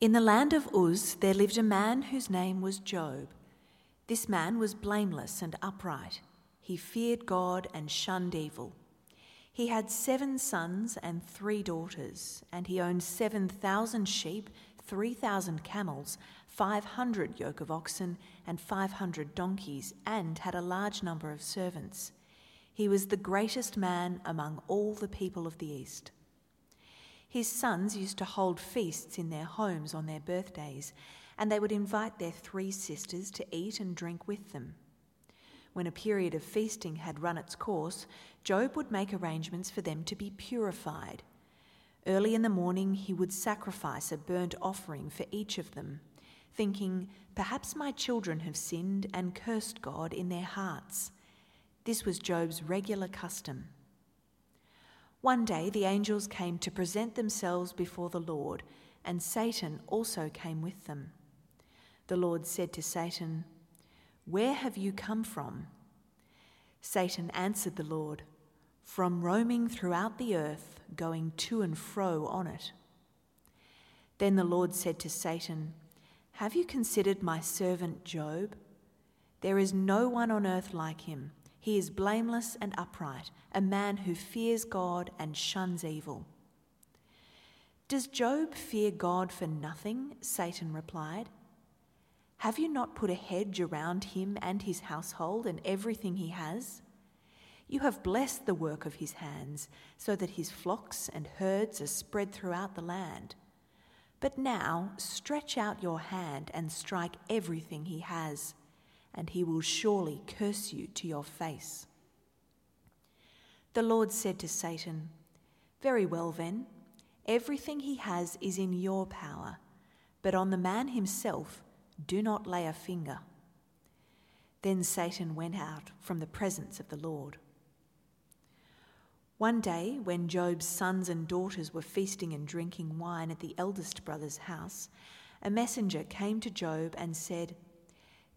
In the land of Uz there lived a man whose name was Job. This man was blameless and upright. He feared God and shunned evil. He had seven sons and three daughters, and he owned 7,000 sheep, 3,000 camels, 500 yoke of oxen, and 500 donkeys, and had a large number of servants. He was the greatest man among all the people of the East. His sons used to hold feasts in their homes on their birthdays, and they would invite their three sisters to eat and drink with them. When a period of feasting had run its course, Job would make arrangements for them to be purified. Early in the morning, he would sacrifice a burnt offering for each of them, thinking, Perhaps my children have sinned and cursed God in their hearts. This was Job's regular custom. One day the angels came to present themselves before the Lord, and Satan also came with them. The Lord said to Satan, Where have you come from? Satan answered the Lord, From roaming throughout the earth, going to and fro on it. Then the Lord said to Satan, Have you considered my servant Job? There is no one on earth like him he is blameless and upright, a man who fears God and shuns evil. Does Job fear God for nothing? Satan replied. Have you not put a hedge around him and his household and everything he has? You have blessed the work of his hands, so that his flocks and herds are spread throughout the land. But now stretch out your hand and strike everything he has and he will surely curse you to your face. The Lord said to Satan, Very well then, everything he has is in your power, but on the man himself do not lay a finger. Then Satan went out from the presence of the Lord. One day, when Job's sons and daughters were feasting and drinking wine at the eldest brother's house, a messenger came to Job and said,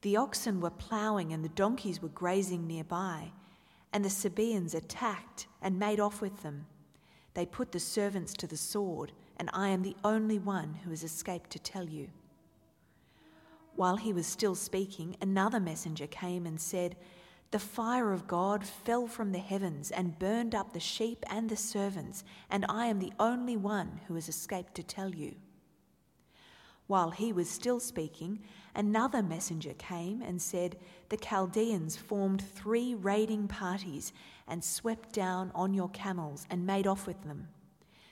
the oxen were ploughing and the donkeys were grazing nearby, and the Sabaeans attacked and made off with them. They put the servants to the sword, and I am the only one who has escaped to tell you. While he was still speaking, another messenger came and said, The fire of God fell from the heavens and burned up the sheep and the servants, and I am the only one who has escaped to tell you. While he was still speaking, another messenger came and said, The Chaldeans formed three raiding parties and swept down on your camels and made off with them.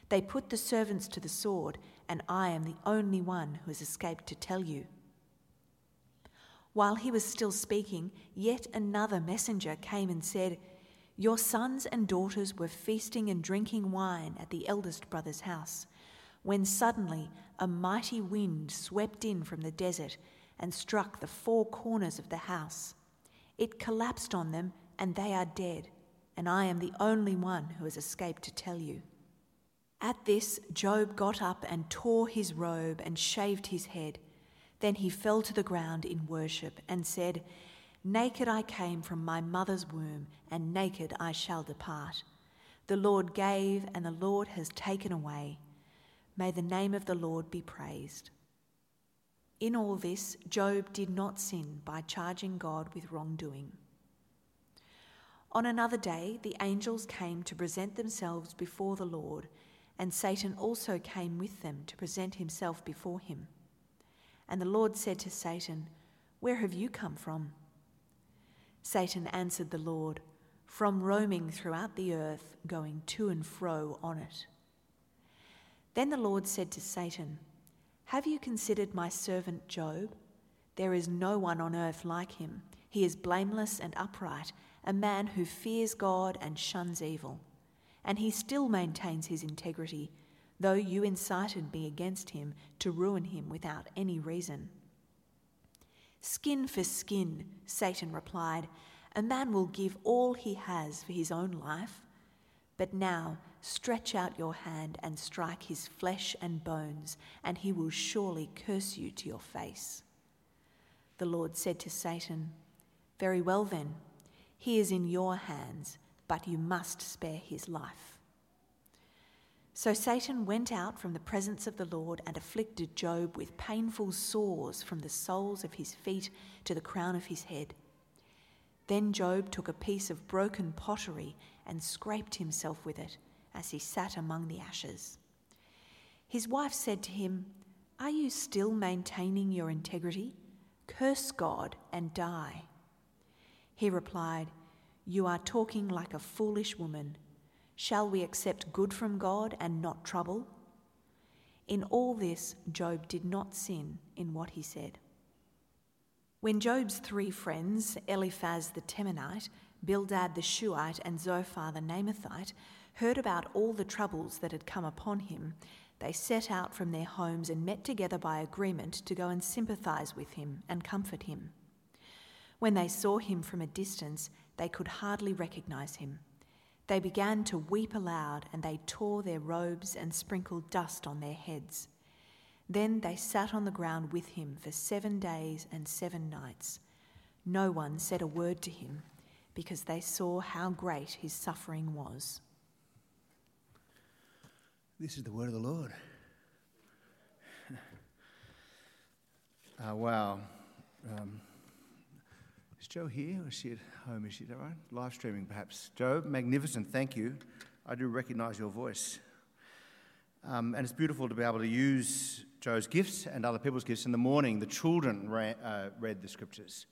They put the servants to the sword, and I am the only one who has escaped to tell you. While he was still speaking, yet another messenger came and said, Your sons and daughters were feasting and drinking wine at the eldest brother's house when suddenly a mighty wind swept in from the desert and struck the four corners of the house. It collapsed on them, and they are dead, and I am the only one who has escaped to tell you. At this, Job got up and tore his robe and shaved his head. Then he fell to the ground in worship and said, Naked I came from my mother's womb, and naked I shall depart. The Lord gave, and the Lord has taken away. May the name of the Lord be praised. In all this, Job did not sin by charging God with wrongdoing. On another day, the angels came to present themselves before the Lord, and Satan also came with them to present himself before him. And the Lord said to Satan, Where have you come from? Satan answered the Lord, From roaming throughout the earth, going to and fro on it. Then the Lord said to Satan, Have you considered my servant Job? There is no one on earth like him. He is blameless and upright, a man who fears God and shuns evil. And he still maintains his integrity, though you incited me against him to ruin him without any reason. Skin for skin, Satan replied. A man will give all he has for his own life. But now, Stretch out your hand and strike his flesh and bones, and he will surely curse you to your face. The Lord said to Satan, Very well then, he is in your hands, but you must spare his life. So Satan went out from the presence of the Lord and afflicted Job with painful sores from the soles of his feet to the crown of his head. Then Job took a piece of broken pottery and scraped himself with it as he sat among the ashes. His wife said to him, Are you still maintaining your integrity? Curse God and die. He replied, You are talking like a foolish woman. Shall we accept good from God and not trouble? In all this, Job did not sin in what he said. When Job's three friends, Eliphaz the Temanite, Bildad the Shuhite, and Zophar the Naamathite, heard about all the troubles that had come upon him, they set out from their homes and met together by agreement to go and sympathize with him and comfort him. When they saw him from a distance, they could hardly recognize him. They began to weep aloud, and they tore their robes and sprinkled dust on their heads. Then they sat on the ground with him for seven days and seven nights. No one said a word to him, because they saw how great his suffering was. This is the word of the Lord. uh, wow. Um, is Joe here or is she at home? Is she that right? Live streaming perhaps. Joe, magnificent. Thank you. I do recognize your voice. Um, and it's beautiful to be able to use Joe's gifts and other people's gifts. In the morning, the children ran, uh, read the scriptures.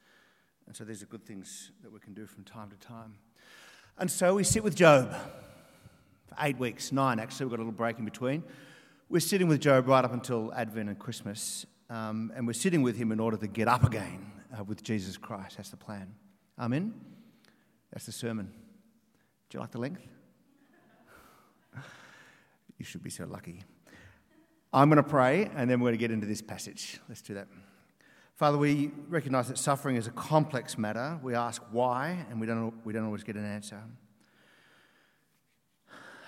And so these are good things that we can do from time to time. And so we sit with Job for eight weeks, nine actually. We've got a little break in between. We're sitting with Job right up until Advent and Christmas. Um, and we're sitting with him in order to get up again uh, with Jesus Christ. That's the plan. Amen? That's the sermon. Do you like the length? you should be so lucky. I'm going to pray and then we're going to get into this passage. Let's do that. Father, we recognize that suffering is a complex matter. We ask why, and we don't, we don't always get an answer.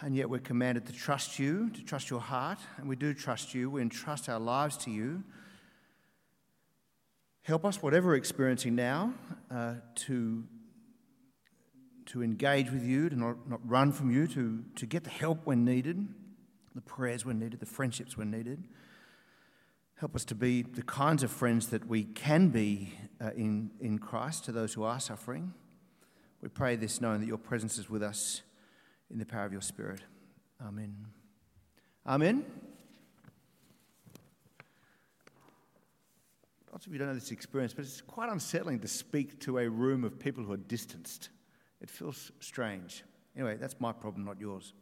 And yet we're commanded to trust you, to trust your heart, and we do trust you. We entrust our lives to you. Help us, whatever we're experiencing now, uh, to, to engage with you, to not, not run from you, to, to get the help when needed, the prayers when needed, the friendships when needed. Help us to be the kinds of friends that we can be uh, in, in Christ to those who are suffering. We pray this knowing that your presence is with us in the power of your Spirit. Amen. Amen. lots of you don't know this experience, but it's quite unsettling to speak to a room of people who are distanced. It feels strange. Anyway, that's my problem, not yours.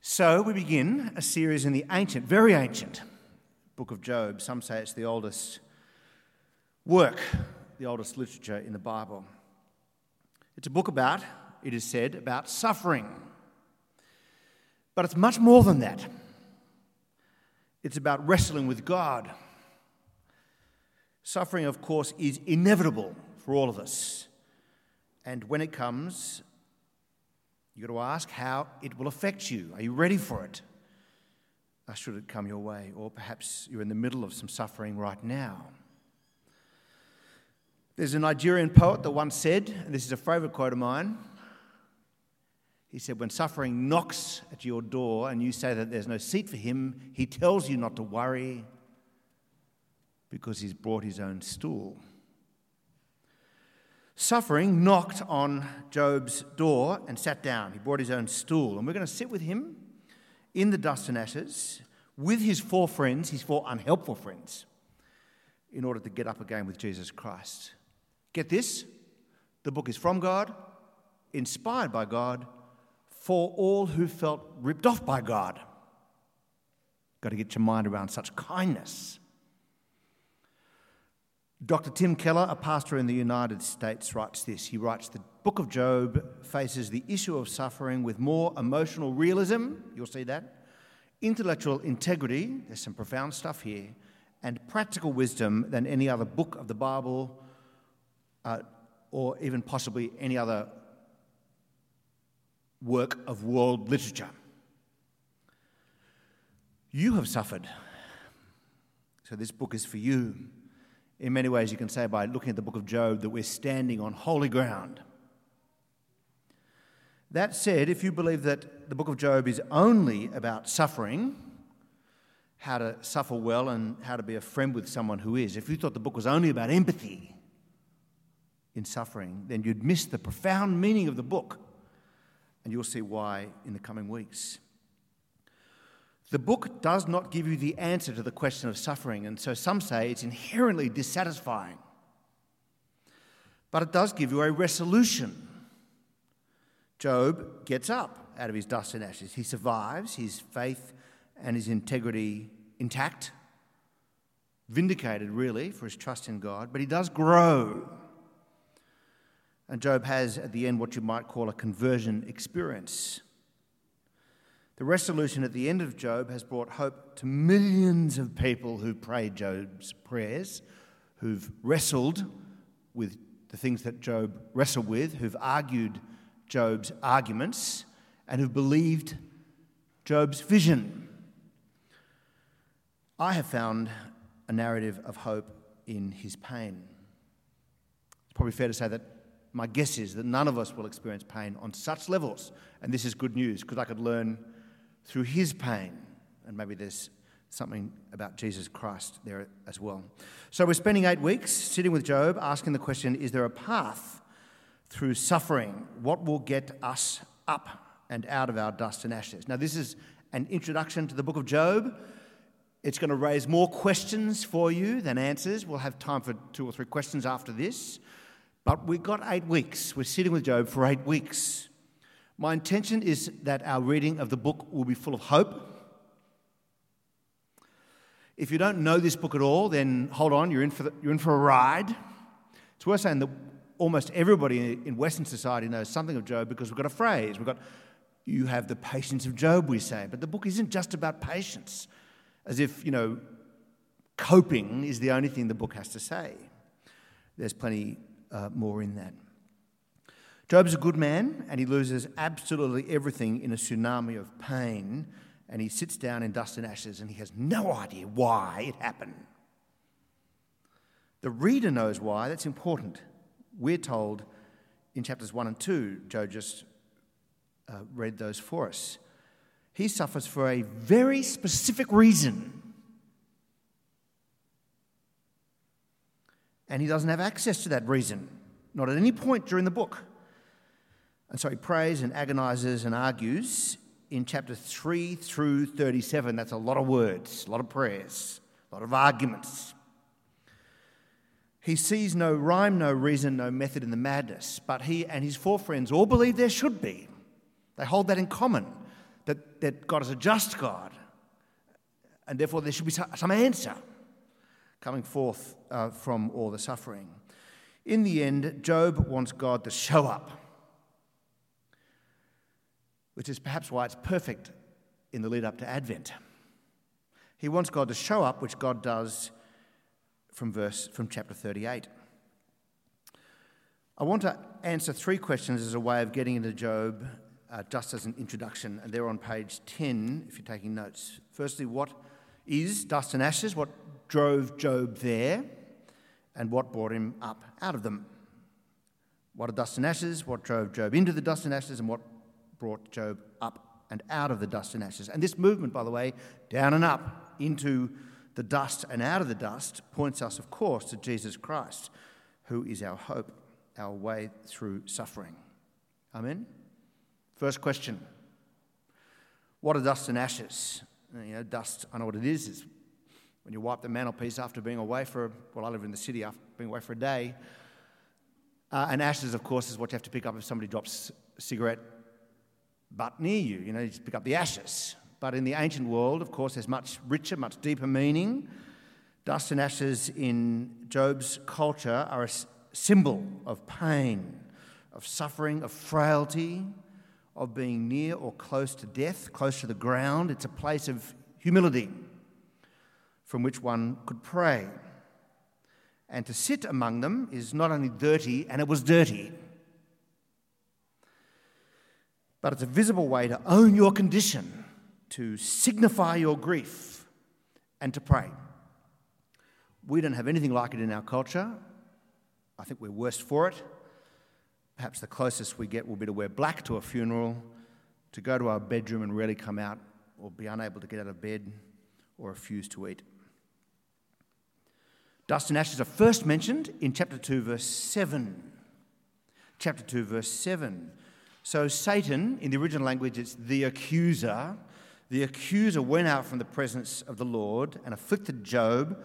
So we begin a series in the ancient, very ancient book of Job. Some say it's the oldest work, the oldest literature in the Bible. It's a book about, it is said, about suffering. But it's much more than that. It's about wrestling with God Suffering, of course, is inevitable for all of us. And when it comes, you've got to ask how it will affect you. Are you ready for it? Or should it come your way? Or perhaps you're in the middle of some suffering right now. There's a Nigerian poet that once said, and this is a favourite quote of mine. He said, When suffering knocks at your door and you say that there's no seat for him, he tells you not to worry, because he's brought his own stool. Suffering knocked on Job's door and sat down. He brought his own stool. And we're going to sit with him in the dust and ashes with his four friends, his four unhelpful friends, in order to get up again with Jesus Christ. Get this the book is from God, inspired by God, for all who felt ripped off by God. Got to get your mind around such kindness. Dr. Tim Keller, a pastor in the United States, writes this. He writes The book of Job faces the issue of suffering with more emotional realism, you'll see that, intellectual integrity, there's some profound stuff here, and practical wisdom than any other book of the Bible uh, or even possibly any other work of world literature. You have suffered, so this book is for you in many ways, you can say by looking at the book of Job that we're standing on holy ground. That said, if you believe that the book of Job is only about suffering, how to suffer well and how to be a friend with someone who is, if you thought the book was only about empathy in suffering, then you'd miss the profound meaning of the book. And you'll see why in the coming weeks. The book does not give you the answer to the question of suffering, and so some say it's inherently dissatisfying. But it does give you a resolution. Job gets up out of his dust and ashes. He survives, his faith and his integrity intact, vindicated really for his trust in God, but he does grow. And Job has at the end what you might call a conversion experience. The resolution at the end of Job has brought hope to millions of people who prayed Job's prayers, who've wrestled with the things that Job wrestled with, who've argued Job's arguments, and who've believed Job's vision. I have found a narrative of hope in his pain. It's probably fair to say that my guess is that none of us will experience pain on such levels, and this is good news because I could learn through his pain. And maybe there's something about Jesus Christ there as well. So we're spending eight weeks sitting with Job, asking the question is there a path through suffering? What will get us up and out of our dust and ashes? Now, this is an introduction to the book of Job. It's going to raise more questions for you than answers. We'll have time for two or three questions after this. But we've got eight weeks. We're sitting with Job for eight weeks. My intention is that our reading of the book will be full of hope. If you don't know this book at all, then hold on, you're in for, the, you're in for a ride. It's worth saying that almost everybody in Western society knows something of Job because we've got a phrase. We've got, you have the patience of Job, we say. But the book isn't just about patience, as if, you know, coping is the only thing the book has to say. There's plenty uh, more in that. Job's a good man and he loses absolutely everything in a tsunami of pain and he sits down in dust and ashes and he has no idea why it happened. The reader knows why, that's important. We're told in chapters 1 and 2, Joe just uh, read those for us. He suffers for a very specific reason. And he doesn't have access to that reason, not at any point during the book. And so he prays and agonizes and argues in chapter 3 through 37. That's a lot of words, a lot of prayers, a lot of arguments. He sees no rhyme, no reason, no method in the madness, but he and his four friends all believe there should be. They hold that in common that, that God is a just God, and therefore there should be some answer coming forth uh, from all the suffering. In the end, Job wants God to show up which is perhaps why it's perfect in the lead up to Advent. He wants God to show up, which God does from verse from chapter 38. I want to answer three questions as a way of getting into Job, uh, just as an introduction, and they're on page 10 if you're taking notes. Firstly, what is dust and ashes? What drove Job there? And what brought him up out of them? What are dust and ashes? What drove Job into the dust and ashes? And what brought Job up and out of the dust and ashes. And this movement, by the way, down and up into the dust and out of the dust, points us, of course, to Jesus Christ, who is our hope, our way through suffering. Amen? First question What are dust and ashes? You know, dust, I know what it is. It's when you wipe the mantelpiece after being away for, well, I live in the city after being away for a day. Uh, and ashes, of course, is what you have to pick up if somebody drops a cigarette butt near you. You know, you just pick up the ashes. But in the ancient world, of course, there's much richer, much deeper meaning. Dust and ashes in Job's culture are a symbol of pain, of suffering, of frailty, of being near or close to death, close to the ground. It's a place of humility from which one could pray. And to sit among them is not only dirty, and it was dirty but it's a visible way to own your condition, to signify your grief, and to pray. We don't have anything like it in our culture. I think we're worse for it. Perhaps the closest we get will be to wear black to a funeral, to go to our bedroom and rarely come out, or be unable to get out of bed, or refuse to eat. Dust and ashes are first mentioned in chapter 2, verse 7. Chapter 2, verse 7. So, Satan, in the original language, it's the accuser. The accuser went out from the presence of the Lord and afflicted Job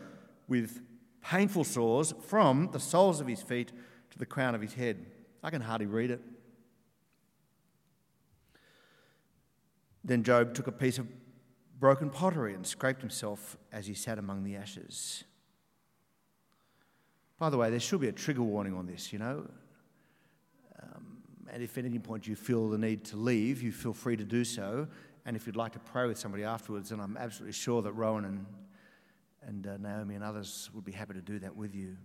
with painful sores from the soles of his feet to the crown of his head. I can hardly read it. Then Job took a piece of broken pottery and scraped himself as he sat among the ashes. By the way, there should be a trigger warning on this, you know. Um, and if at any point you feel the need to leave, you feel free to do so. And if you'd like to pray with somebody afterwards, then I'm absolutely sure that Rowan and, and uh, Naomi and others would be happy to do that with you.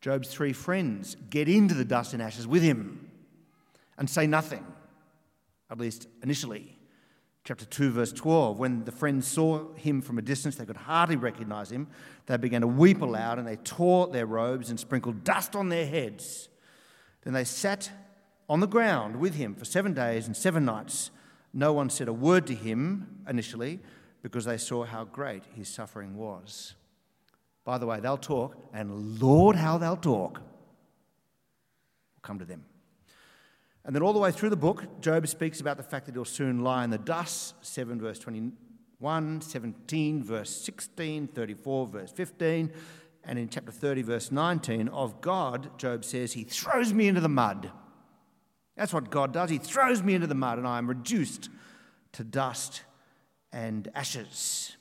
Job's three friends get into the dust and ashes with him and say nothing, at least initially. Chapter 2, verse 12 When the friends saw him from a distance, they could hardly recognize him. They began to weep aloud and they tore their robes and sprinkled dust on their heads. Then they sat on the ground with him for seven days and seven nights. No one said a word to him initially because they saw how great his suffering was. By the way, they'll talk, and Lord, how they'll talk. We'll come to them. And then all the way through the book, Job speaks about the fact that he'll soon lie in the dust, 7 verse 21, 17 verse 16, 34 verse 15, and in chapter 30 verse 19 of God, Job says, He throws me into the mud. That's what God does. He throws me into the mud, and I am reduced to dust and ashes.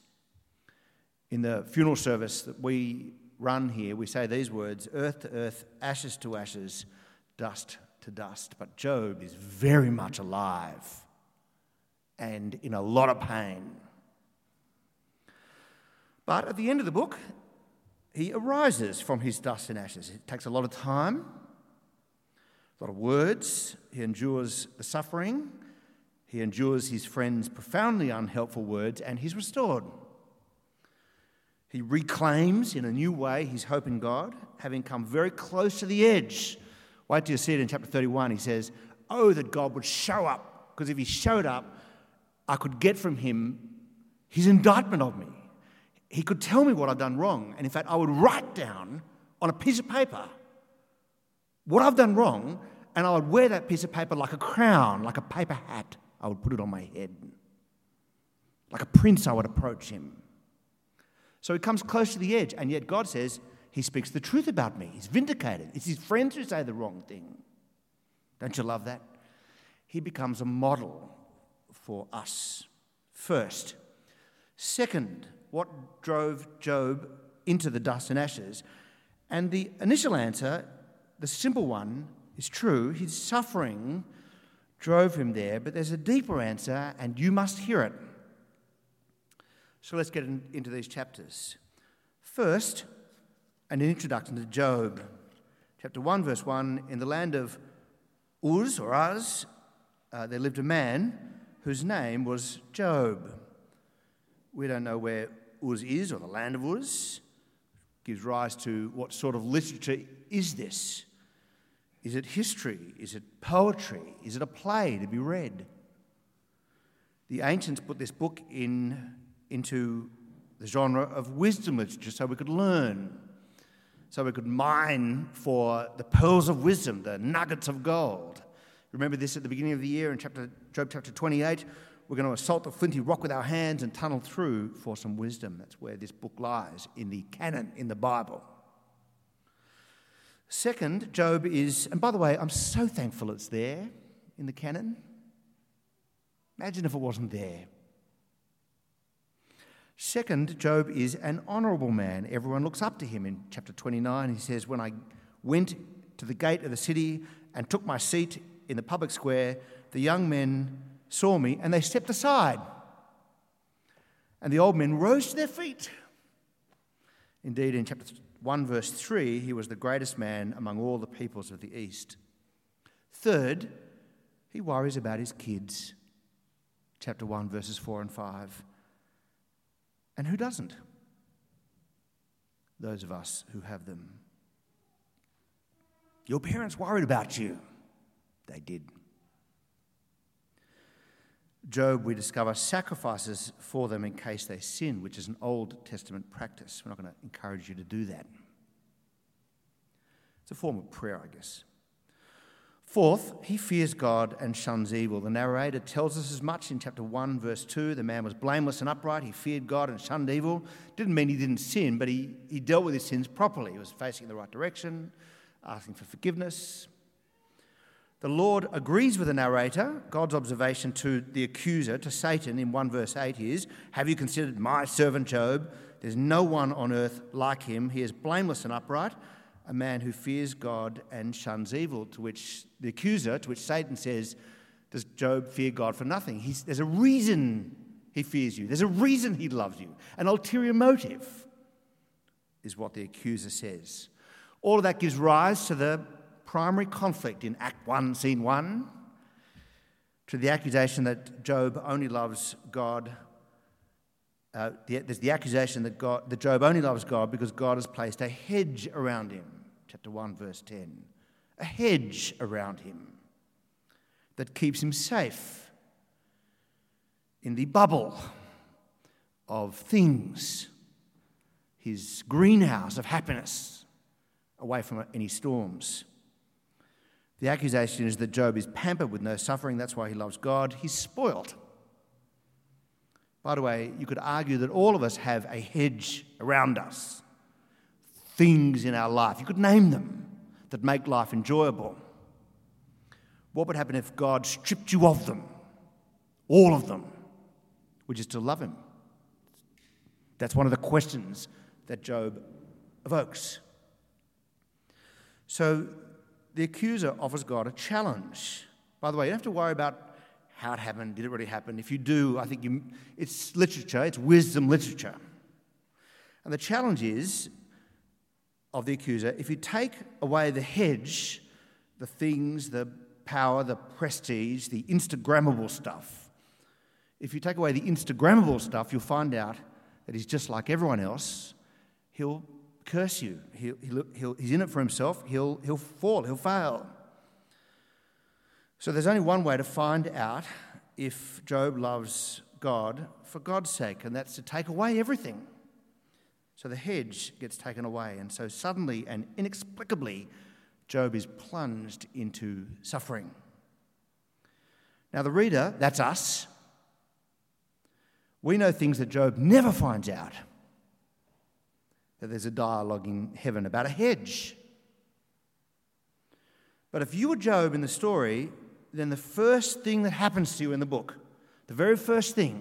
In the funeral service that we run here, we say these words earth to earth, ashes to ashes, dust to dust. But Job is very much alive and in a lot of pain. But at the end of the book, he arises from his dust and ashes. It takes a lot of time, a lot of words. He endures the suffering. He endures his friends' profoundly unhelpful words, and he's restored. He reclaims in a new way his hope in God, having come very close to the edge. Wait till you see it in chapter 31. He says, Oh, that God would show up, because if he showed up, I could get from him his indictment of me. He could tell me what I've done wrong. And in fact, I would write down on a piece of paper what I've done wrong, and I would wear that piece of paper like a crown, like a paper hat. I would put it on my head. Like a prince, I would approach him. So he comes close to the edge, and yet God says, He speaks the truth about me. He's vindicated. It's his friends who say the wrong thing. Don't you love that? He becomes a model for us. First. Second, what drove Job into the dust and ashes? And the initial answer, the simple one, is true. His suffering drove him there, but there's a deeper answer, and you must hear it. So let's get in, into these chapters. First, an introduction to Job. Chapter 1, verse 1 In the land of Uz or Uz, uh, there lived a man whose name was Job. We don't know where Uz is or the land of Uz. Gives rise to what sort of literature is this? Is it history? Is it poetry? Is it a play to be read? The ancients put this book in into the genre of wisdom literature so we could learn, so we could mine for the pearls of wisdom, the nuggets of gold. Remember this at the beginning of the year in chapter, Job chapter 28? We're going to assault the flinty rock with our hands and tunnel through for some wisdom. That's where this book lies in the canon, in the Bible. Second, Job is, and by the way, I'm so thankful it's there in the canon. Imagine if it wasn't there. Second, Job is an honourable man. Everyone looks up to him. In chapter 29, he says, When I went to the gate of the city and took my seat in the public square, the young men saw me and they stepped aside. And the old men rose to their feet. Indeed, in chapter 1, verse 3, he was the greatest man among all the peoples of the East. Third, he worries about his kids. Chapter 1, verses 4 and 5. And who doesn't? Those of us who have them. Your parents worried about you. They did. Job, we discover, sacrifices for them in case they sin, which is an Old Testament practice. We're not going to encourage you to do that. It's a form of prayer, I guess. Fourth, he fears God and shuns evil. The narrator tells us as much in chapter 1, verse 2. The man was blameless and upright. He feared God and shunned evil. Didn't mean he didn't sin, but he, he dealt with his sins properly. He was facing in the right direction, asking for forgiveness. The Lord agrees with the narrator. God's observation to the accuser, to Satan, in 1 verse 8 is Have you considered my servant Job? There's no one on earth like him. He is blameless and upright a man who fears God and shuns evil, to which the accuser, to which Satan says, Does Job fear God for nothing? He's, there's a reason he fears you, there's a reason he loves you. An ulterior motive is what the accuser says. All of that gives rise to the primary conflict in Act 1, Scene 1, to the accusation that Job only loves God uh, the, there's the accusation that, God, that Job only loves God because God has placed a hedge around him chapter 1, verse 10. A hedge around him that keeps him safe in the bubble of things, his greenhouse of happiness, away from any storms. The accusation is that Job is pampered with no suffering, that's why he loves God. He's spoilt. By the way, you could argue that all of us have a hedge around us things in our life. You could name them that make life enjoyable. What would happen if God stripped you of them? All of them. Would you still love Him? That's one of the questions that Job evokes. So the accuser offers God a challenge. By the way, you don't have to worry about how it happened, did it really happen? If you do, I think you, it's literature, it's wisdom literature. And the challenge is of the accuser, if you take away the hedge, the things, the power, the prestige, the Instagrammable stuff, if you take away the Instagrammable stuff, you'll find out that he's just like everyone else. He'll curse you. He'll, he'll, he's in it for himself. He'll, he'll fall. He'll fail. So there's only one way to find out if Job loves God for God's sake, and that's to take away everything. So the hedge gets taken away, and so suddenly and inexplicably, Job is plunged into suffering. Now, the reader, that's us, we know things that Job never finds out. That there's a dialogue in heaven about a hedge. But if you were Job in the story, then the first thing that happens to you in the book, the very first thing,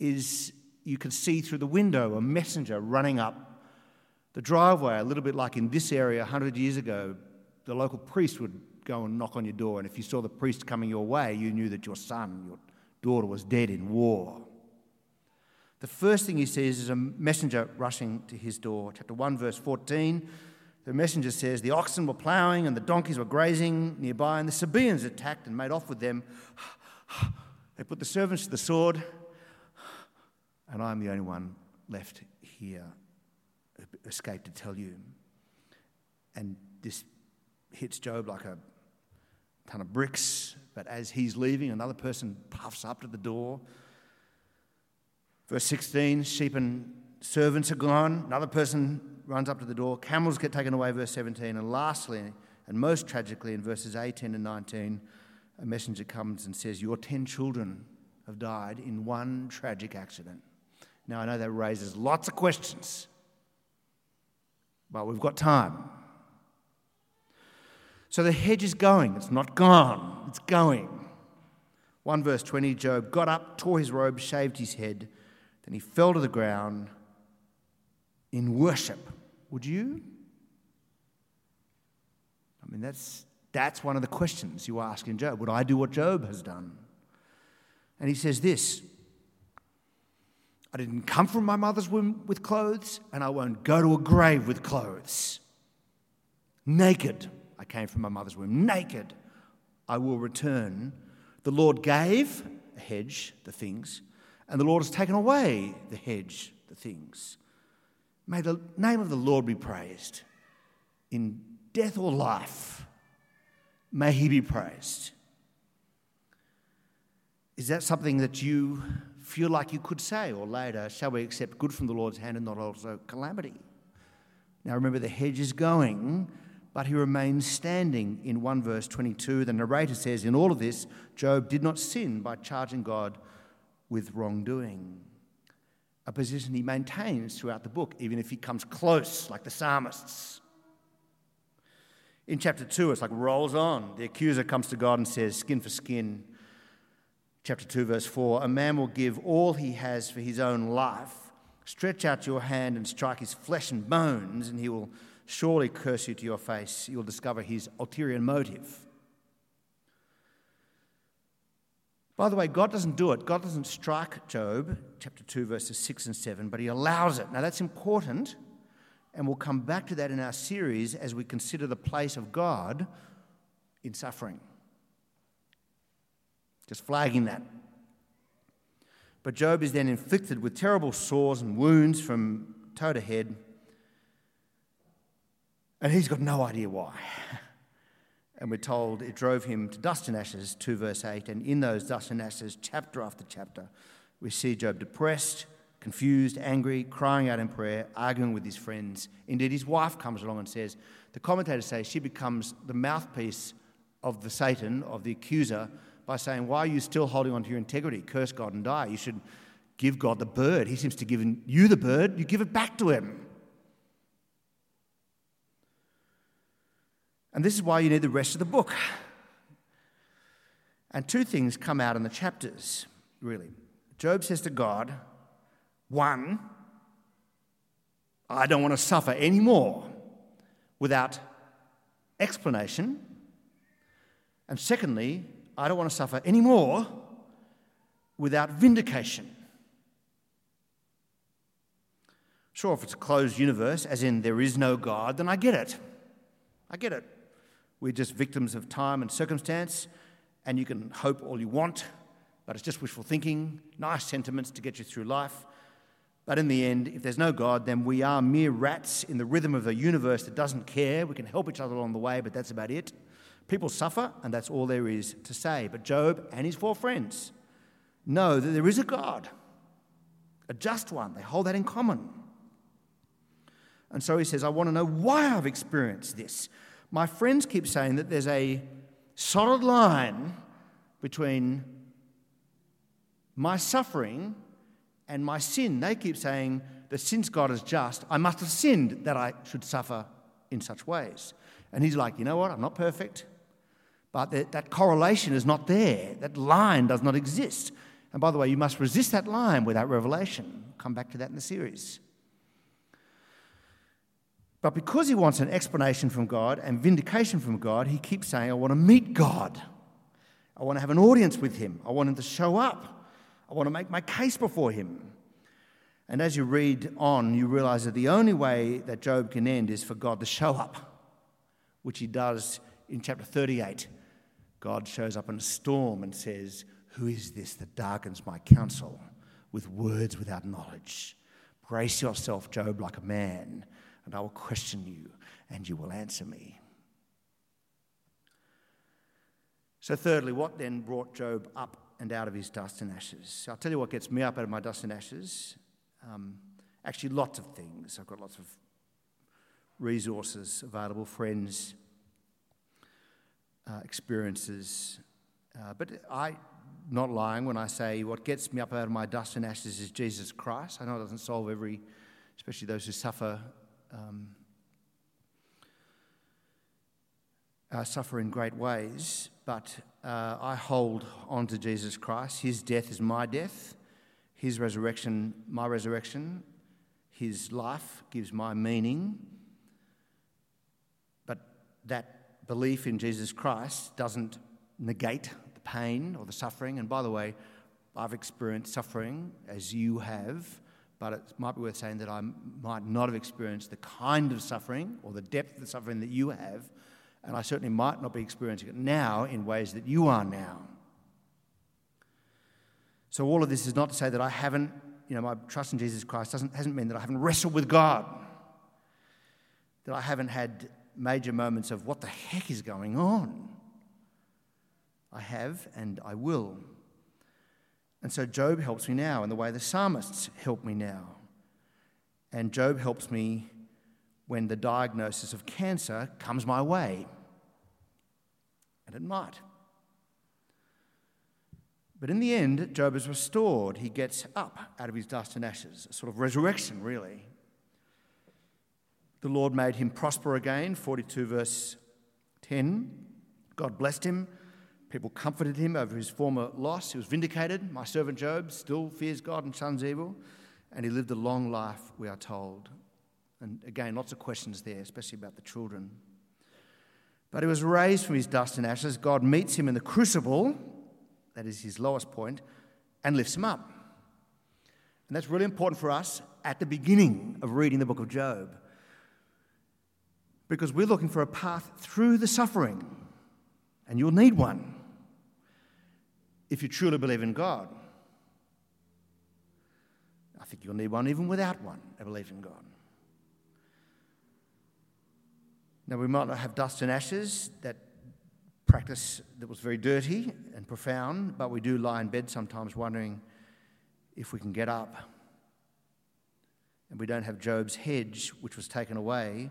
is you could see through the window a messenger running up the driveway, a little bit like in this area 100 years ago. The local priest would go and knock on your door, and if you saw the priest coming your way, you knew that your son, your daughter, was dead in war. The first thing he sees is a messenger rushing to his door. Chapter 1, verse 14. The messenger says, The oxen were ploughing and the donkeys were grazing nearby, and the Sabaeans attacked and made off with them. They put the servants to the sword and I'm the only one left here, escaped to tell you. And this hits Job like a ton of bricks, but as he's leaving, another person puffs up to the door. Verse 16 sheep and servants are gone. Another person runs up to the door. Camels get taken away, verse 17. And lastly, and most tragically, in verses 18 and 19, a messenger comes and says, Your 10 children have died in one tragic accident. Now, I know that raises lots of questions, but we've got time. So the hedge is going, it's not gone, it's going. 1 verse 20 Job got up, tore his robe, shaved his head, then he fell to the ground in worship. Would you? I mean, that's, that's one of the questions you ask in Job. Would I do what Job has done? And he says this I didn't come from my mother's womb with clothes, and I won't go to a grave with clothes. Naked, I came from my mother's womb. Naked, I will return. The Lord gave a hedge, the things, and the Lord has taken away the hedge, the things. May the name of the Lord be praised in death or life. May he be praised. Is that something that you feel like you could say, or later, shall we accept good from the Lord's hand and not also calamity? Now remember, the hedge is going, but he remains standing. In 1 verse 22, the narrator says, In all of this, Job did not sin by charging God with wrongdoing. A position he maintains throughout the book, even if he comes close, like the psalmists. In chapter 2, it's like rolls on. The accuser comes to God and says, Skin for skin, chapter 2, verse 4 A man will give all he has for his own life. Stretch out your hand and strike his flesh and bones, and he will surely curse you to your face. You'll discover his ulterior motive. By the way, God doesn't do it. God doesn't strike Job, chapter 2, verses 6 and 7, but he allows it. Now, that's important, and we'll come back to that in our series as we consider the place of God in suffering. Just flagging that. But Job is then inflicted with terrible sores and wounds from toe to head. And he's got no idea why. And we're told it drove him to dust and ashes, 2 verse 8. And in those dust and ashes, chapter after chapter, we see Job depressed, confused, angry, crying out in prayer, arguing with his friends. Indeed, his wife comes along and says, the commentators say she becomes the mouthpiece of the Satan, of the accuser, by saying, Why are you still holding on to your integrity? Curse God and die. You should give God the bird. He seems to give you the bird, you give it back to him. And this is why you need the rest of the book. And two things come out in the chapters, really. Job says to God, one, I don't want to suffer anymore without explanation. And secondly, I don't want to suffer anymore without vindication. Sure, if it's a closed universe, as in there is no God, then I get it. I get it. We're just victims of time and circumstance, and you can hope all you want, but it's just wishful thinking, nice sentiments to get you through life. But in the end, if there's no God, then we are mere rats in the rhythm of a universe that doesn't care. We can help each other along the way, but that's about it. People suffer, and that's all there is to say. But Job and his four friends know that there is a God, a just one. They hold that in common. And so he says, I want to know why I've experienced this. My friends keep saying that there's a solid line between my suffering and my sin. They keep saying that since God is just, I must have sinned that I should suffer in such ways. And he's like, you know what? I'm not perfect. But that, that correlation is not there. That line does not exist. And by the way, you must resist that line without revelation. come back to that in the series. But because he wants an explanation from God and vindication from God, he keeps saying, I want to meet God. I want to have an audience with him. I want him to show up. I want to make my case before him. And as you read on, you realize that the only way that Job can end is for God to show up, which he does in chapter 38 God shows up in a storm and says, Who is this that darkens my counsel with words without knowledge? Brace yourself, Job, like a man, and I will question you, and you will answer me. So, thirdly, what then brought Job up and out of his dust and ashes? I'll tell you what gets me up out of my dust and ashes. Um, actually, lots of things. I've got lots of resources available, friends, uh, experiences. Uh, but I'm not lying when I say what gets me up out of my dust and ashes is Jesus Christ. I know it doesn't solve every, especially those who suffer. Um, uh, suffer in great ways, but uh, I hold on to Jesus Christ. His death is my death, His resurrection, my resurrection. His life gives my meaning. But that belief in Jesus Christ doesn't negate the pain or the suffering. And by the way, I've experienced suffering as you have, but it might be worth saying that I might not have experienced the kind of suffering or the depth of the suffering that you have, and I certainly might not be experiencing it now in ways that you are now. So, all of this is not to say that I haven't, you know, my trust in Jesus Christ doesn't, hasn't meant that I haven't wrestled with God, that I haven't had major moments of what the heck is going on. I have and I will. And so Job helps me now in the way the psalmists help me now. And Job helps me when the diagnosis of cancer comes my way. And it might. But in the end, Job is restored. He gets up out of his dust and ashes, a sort of resurrection, really. The Lord made him prosper again, 42 verse 10. God blessed him. People comforted him over his former loss. He was vindicated. My servant Job still fears God and shuns evil. And he lived a long life, we are told. And again, lots of questions there, especially about the children. But he was raised from his dust and ashes. God meets him in the crucible that is his lowest point, and lifts him up. And that's really important for us at the beginning of reading the book of Job. Because we're looking for a path through the suffering, and you'll need one if you truly believe in God. I think you'll need one even without one, a belief in God. Now, we might not have dust and ashes that practice that was very dirty and profound, but we do lie in bed sometimes wondering if we can get up. And we don't have Job's hedge, which was taken away,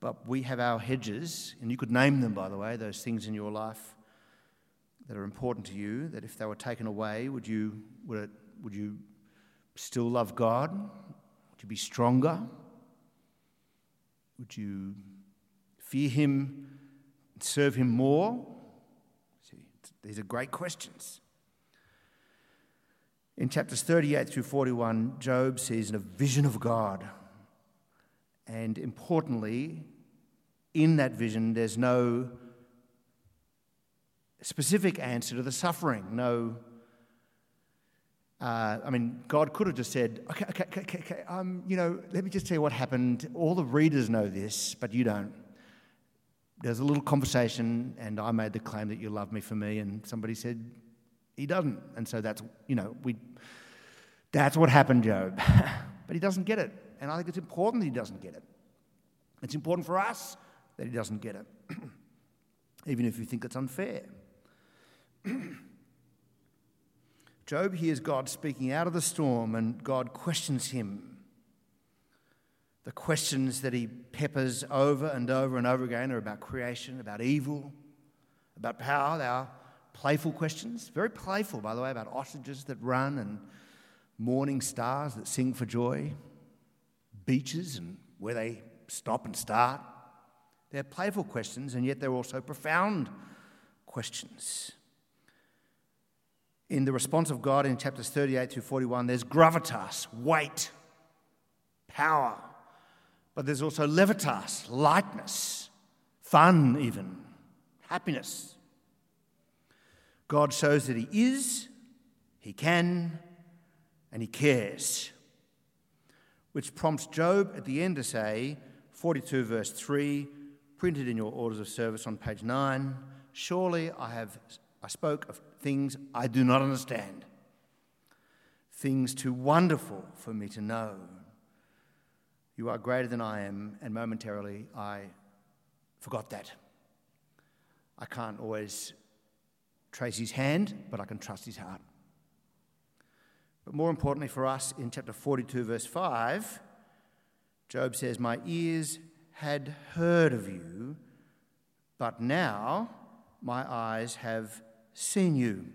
but we have our hedges, and you could name them, by the way, those things in your life that are important to you, that if they were taken away, would you, would, it, would you still love God? Would you be stronger? Would you fear Him serve him more? See, these are great questions. In chapters 38 through 41, Job sees a vision of God. And importantly, in that vision, there's no specific answer to the suffering. No, uh, I mean, God could have just said, okay, okay, okay, okay, um, you know, let me just tell you what happened. All the readers know this, but you don't there's a little conversation, and I made the claim that you love me for me, and somebody said he doesn't. And so that's, you know, we, that's what happened, Job. but he doesn't get it. And I think it's important that he doesn't get it. It's important for us that he doesn't get it, even if you think it's unfair. Job hears God speaking out of the storm, and God questions him the questions that he peppers over and over and over again are about creation, about evil, about power. They are playful questions, very playful, by the way, about ostriches that run and morning stars that sing for joy, beaches and where they stop and start. They're playful questions, and yet they're also profound questions. In the response of God in chapters 38 through 41, there's gravitas, weight, power but there's also levitas, lightness, fun, even, happiness. God shows that He is, He can, and He cares. Which prompts Job at the end to say, 42 verse 3, printed in your orders of service on page 9 Surely I have I spoke of things I do not understand, things too wonderful for me to know. You are greater than I am, and momentarily I forgot that. I can't always trace his hand, but I can trust his heart. But more importantly for us, in chapter 42, verse 5, Job says, My ears had heard of you, but now my eyes have seen you.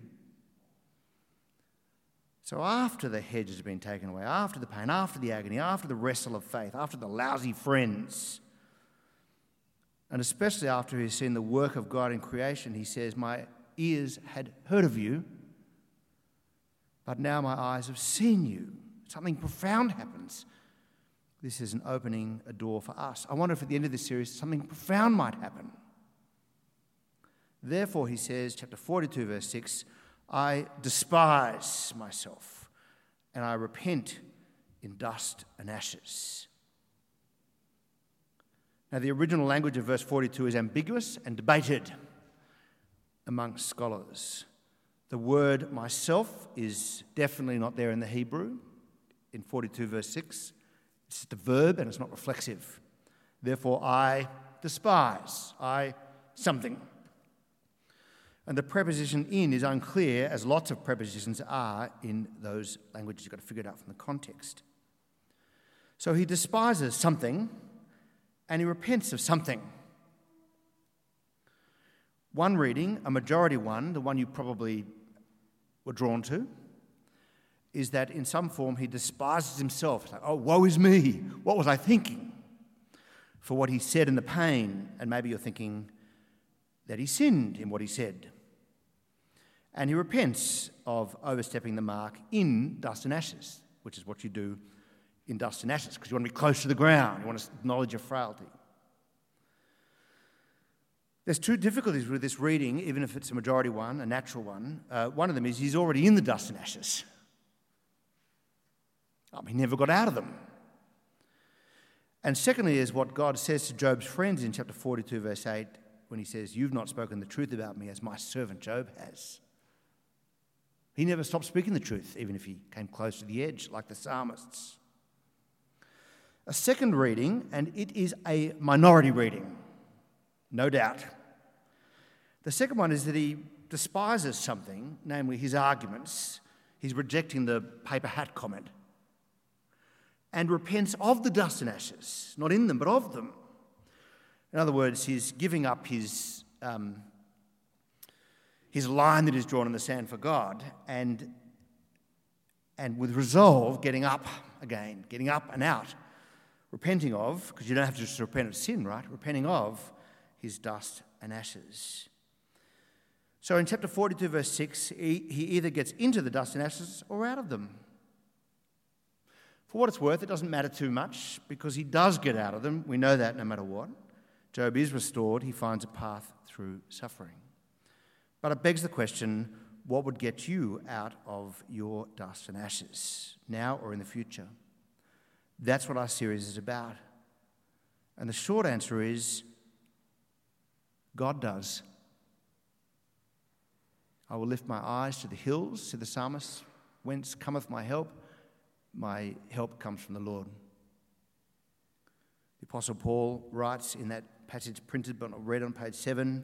So, after the hedge has been taken away, after the pain, after the agony, after the wrestle of faith, after the lousy friends, and especially after he's seen the work of God in creation, he says, My ears had heard of you, but now my eyes have seen you. Something profound happens. This is an opening a door for us. I wonder if at the end of this series something profound might happen. Therefore, he says, chapter 42, verse 6 I despise myself and I repent in dust and ashes. Now, the original language of verse 42 is ambiguous and debated amongst scholars. The word myself is definitely not there in the Hebrew in 42, verse 6. It's just a verb and it's not reflexive. Therefore, I despise. I something. And the preposition in is unclear, as lots of prepositions are in those languages. You've got to figure it out from the context. So he despises something and he repents of something. One reading, a majority one, the one you probably were drawn to, is that in some form he despises himself. It's like, oh, woe is me. What was I thinking? For what he said and the pain. And maybe you're thinking that he sinned in what he said. And he repents of overstepping the mark in dust and ashes, which is what you do in dust and ashes because you want to be close to the ground. You want to acknowledge your frailty. There's two difficulties with this reading, even if it's a majority one, a natural one. Uh, one of them is he's already in the dust and ashes. He never got out of them. And secondly, is what God says to Job's friends in chapter 42, verse 8, when he says, You've not spoken the truth about me as my servant Job has. He never stopped speaking the truth, even if he came close to the edge, like the psalmists. A second reading, and it is a minority reading, no doubt. The second one is that he despises something, namely his arguments. He's rejecting the paper hat comment and repents of the dust and ashes, not in them, but of them. In other words, he's giving up his, um, his line that is drawn in the sand for God and, and with resolve getting up again, getting up and out, repenting of, because you don't have to just repent of sin, right? Repenting of his dust and ashes. So in chapter 42, verse 6, he, he either gets into the dust and ashes or out of them. For what it's worth, it doesn't matter too much because he does get out of them. We know that no matter what. Job is restored, he finds a path through suffering. But it begs the question what would get you out of your dust and ashes, now or in the future? That's what our series is about. And the short answer is God does. I will lift my eyes to the hills, said the psalmist. Whence cometh my help? My help comes from the Lord. The Apostle Paul writes in that passage printed but not read on page 7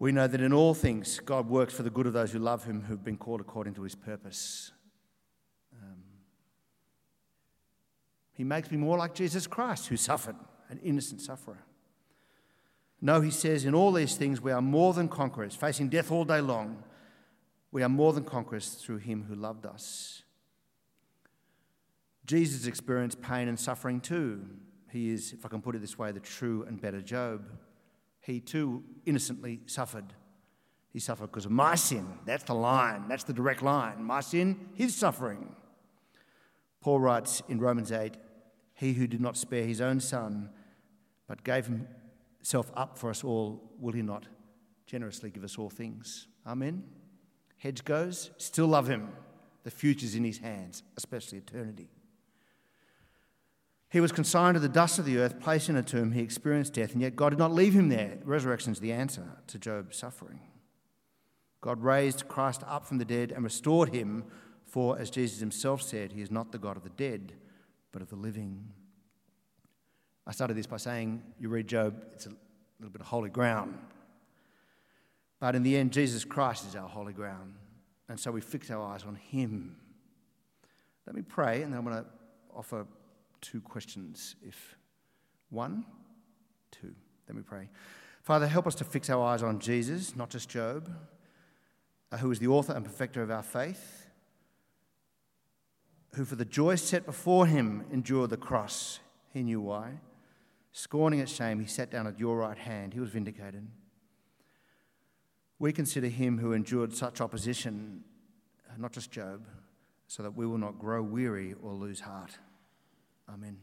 we know that in all things God works for the good of those who love him, who've been called according to his purpose. Um, he makes me more like Jesus Christ, who suffered, an innocent sufferer. No, he says, in all these things we are more than conquerors, facing death all day long. We are more than conquerors through him who loved us. Jesus experienced pain and suffering too. He is, if I can put it this way, the true and better Job. He too innocently suffered. He suffered because of my sin. That's the line, that's the direct line. My sin, his suffering. Paul writes in Romans 8 He who did not spare his own son, but gave him self up for us all, will he not generously give us all things? Amen. Hedge goes, still love him. The future's in his hands, especially eternity. He was consigned to the dust of the earth, placed in a tomb. He experienced death, and yet God did not leave him there. Resurrection is the answer to Job's suffering. God raised Christ up from the dead and restored him, for as Jesus himself said, He is not the God of the dead, but of the living. I started this by saying, you read Job, it's a little bit of holy ground. But in the end, Jesus Christ is our holy ground. And so we fix our eyes on Him. Let me pray, and then I'm going to offer two questions. If one, two. Let me pray. Father, help us to fix our eyes on Jesus, not just Job, uh, who is the author and perfecter of our faith, who for the joy set before him endured the cross. He knew why Scorning its shame, he sat down at your right hand. He was vindicated. We consider him who endured such opposition, not just Job, so that we will not grow weary or lose heart. Amen.